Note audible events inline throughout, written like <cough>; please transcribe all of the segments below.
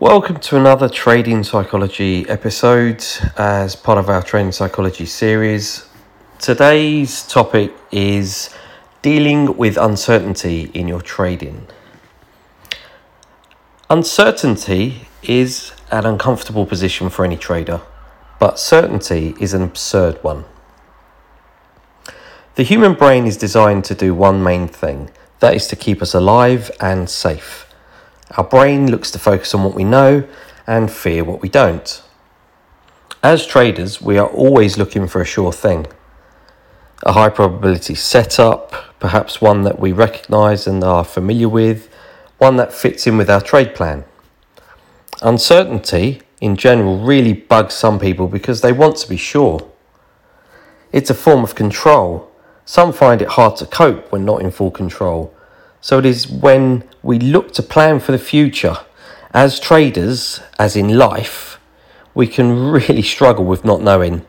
Welcome to another trading psychology episode as part of our trading psychology series. Today's topic is dealing with uncertainty in your trading. Uncertainty is an uncomfortable position for any trader, but certainty is an absurd one. The human brain is designed to do one main thing that is to keep us alive and safe. Our brain looks to focus on what we know and fear what we don't. As traders, we are always looking for a sure thing. A high probability setup, perhaps one that we recognize and are familiar with, one that fits in with our trade plan. Uncertainty, in general, really bugs some people because they want to be sure. It's a form of control. Some find it hard to cope when not in full control. So it is when we look to plan for the future as traders, as in life, we can really struggle with not knowing.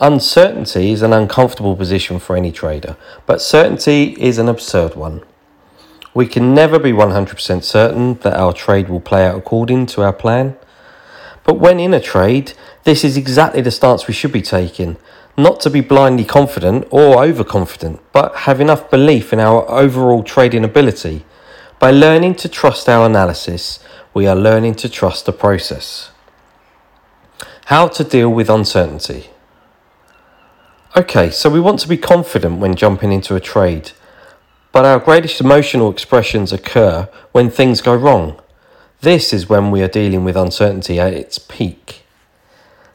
Uncertainty is an uncomfortable position for any trader, but certainty is an absurd one. We can never be 100% certain that our trade will play out according to our plan. But when in a trade, this is exactly the stance we should be taking not to be blindly confident or overconfident, but have enough belief in our overall trading ability. By learning to trust our analysis, we are learning to trust the process. How to deal with uncertainty. Okay, so we want to be confident when jumping into a trade, but our greatest emotional expressions occur when things go wrong. This is when we are dealing with uncertainty at its peak.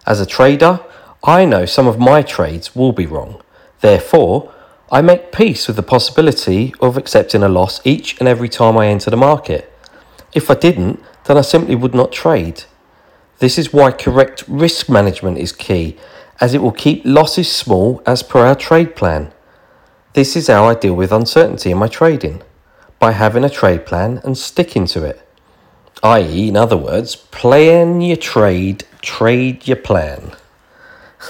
As a trader, I know some of my trades will be wrong. Therefore, I make peace with the possibility of accepting a loss each and every time I enter the market. If I didn't, then I simply would not trade. This is why correct risk management is key, as it will keep losses small as per our trade plan. This is how I deal with uncertainty in my trading by having a trade plan and sticking to it. I.e., in other words, plan your trade, trade your plan.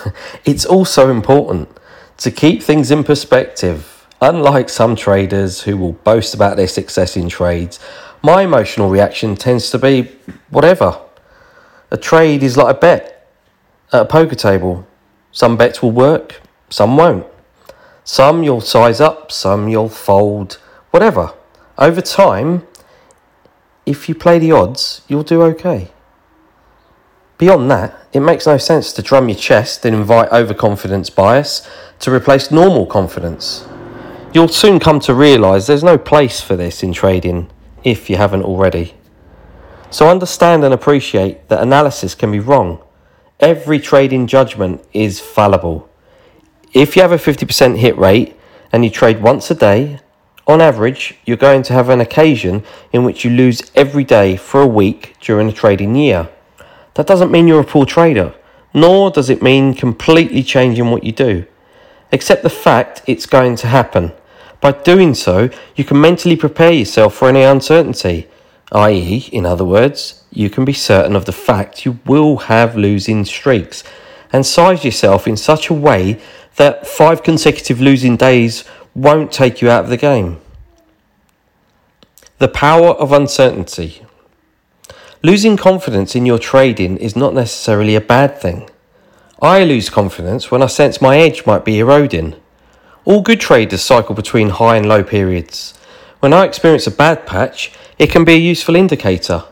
<laughs> it's also important to keep things in perspective. Unlike some traders who will boast about their success in trades, my emotional reaction tends to be whatever. A trade is like a bet at a poker table. Some bets will work, some won't. Some you'll size up, some you'll fold, whatever. Over time, if you play the odds, you'll do okay. Beyond that, it makes no sense to drum your chest and invite overconfidence bias to replace normal confidence. You'll soon come to realise there's no place for this in trading if you haven't already. So understand and appreciate that analysis can be wrong. Every trading judgment is fallible. If you have a 50% hit rate and you trade once a day, on average, you're going to have an occasion in which you lose every day for a week during a trading year. That doesn't mean you're a poor trader, nor does it mean completely changing what you do. Accept the fact it's going to happen. By doing so, you can mentally prepare yourself for any uncertainty, i.e., in other words, you can be certain of the fact you will have losing streaks and size yourself in such a way that five consecutive losing days won't take you out of the game. The power of uncertainty. Losing confidence in your trading is not necessarily a bad thing. I lose confidence when I sense my edge might be eroding. All good traders cycle between high and low periods. When I experience a bad patch, it can be a useful indicator.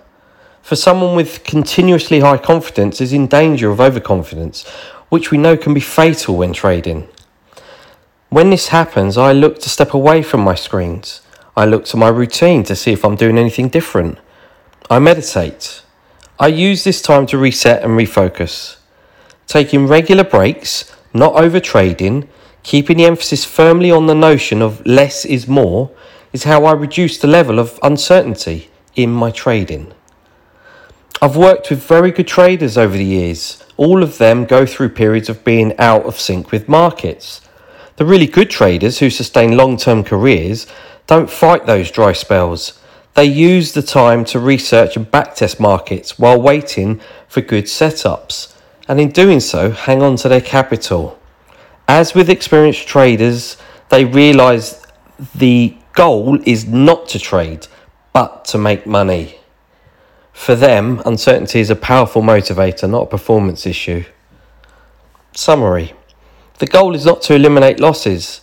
For someone with continuously high confidence is in danger of overconfidence, which we know can be fatal when trading. When this happens, I look to step away from my screens. I look to my routine to see if I'm doing anything different. I meditate. I use this time to reset and refocus. Taking regular breaks, not over trading, keeping the emphasis firmly on the notion of less is more, is how I reduce the level of uncertainty in my trading. I've worked with very good traders over the years. All of them go through periods of being out of sync with markets. The really good traders who sustain long term careers don't fight those dry spells they use the time to research and backtest markets while waiting for good setups, and in doing so, hang on to their capital. As with experienced traders, they realize the goal is not to trade, but to make money. For them, uncertainty is a powerful motivator, not a performance issue. Summary The goal is not to eliminate losses.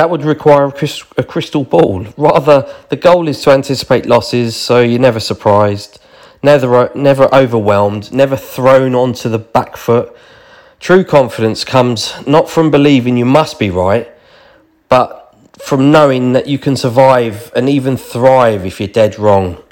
That would require a crystal ball. Rather, the goal is to anticipate losses so you're never surprised, never, never overwhelmed, never thrown onto the back foot. True confidence comes not from believing you must be right, but from knowing that you can survive and even thrive if you're dead wrong.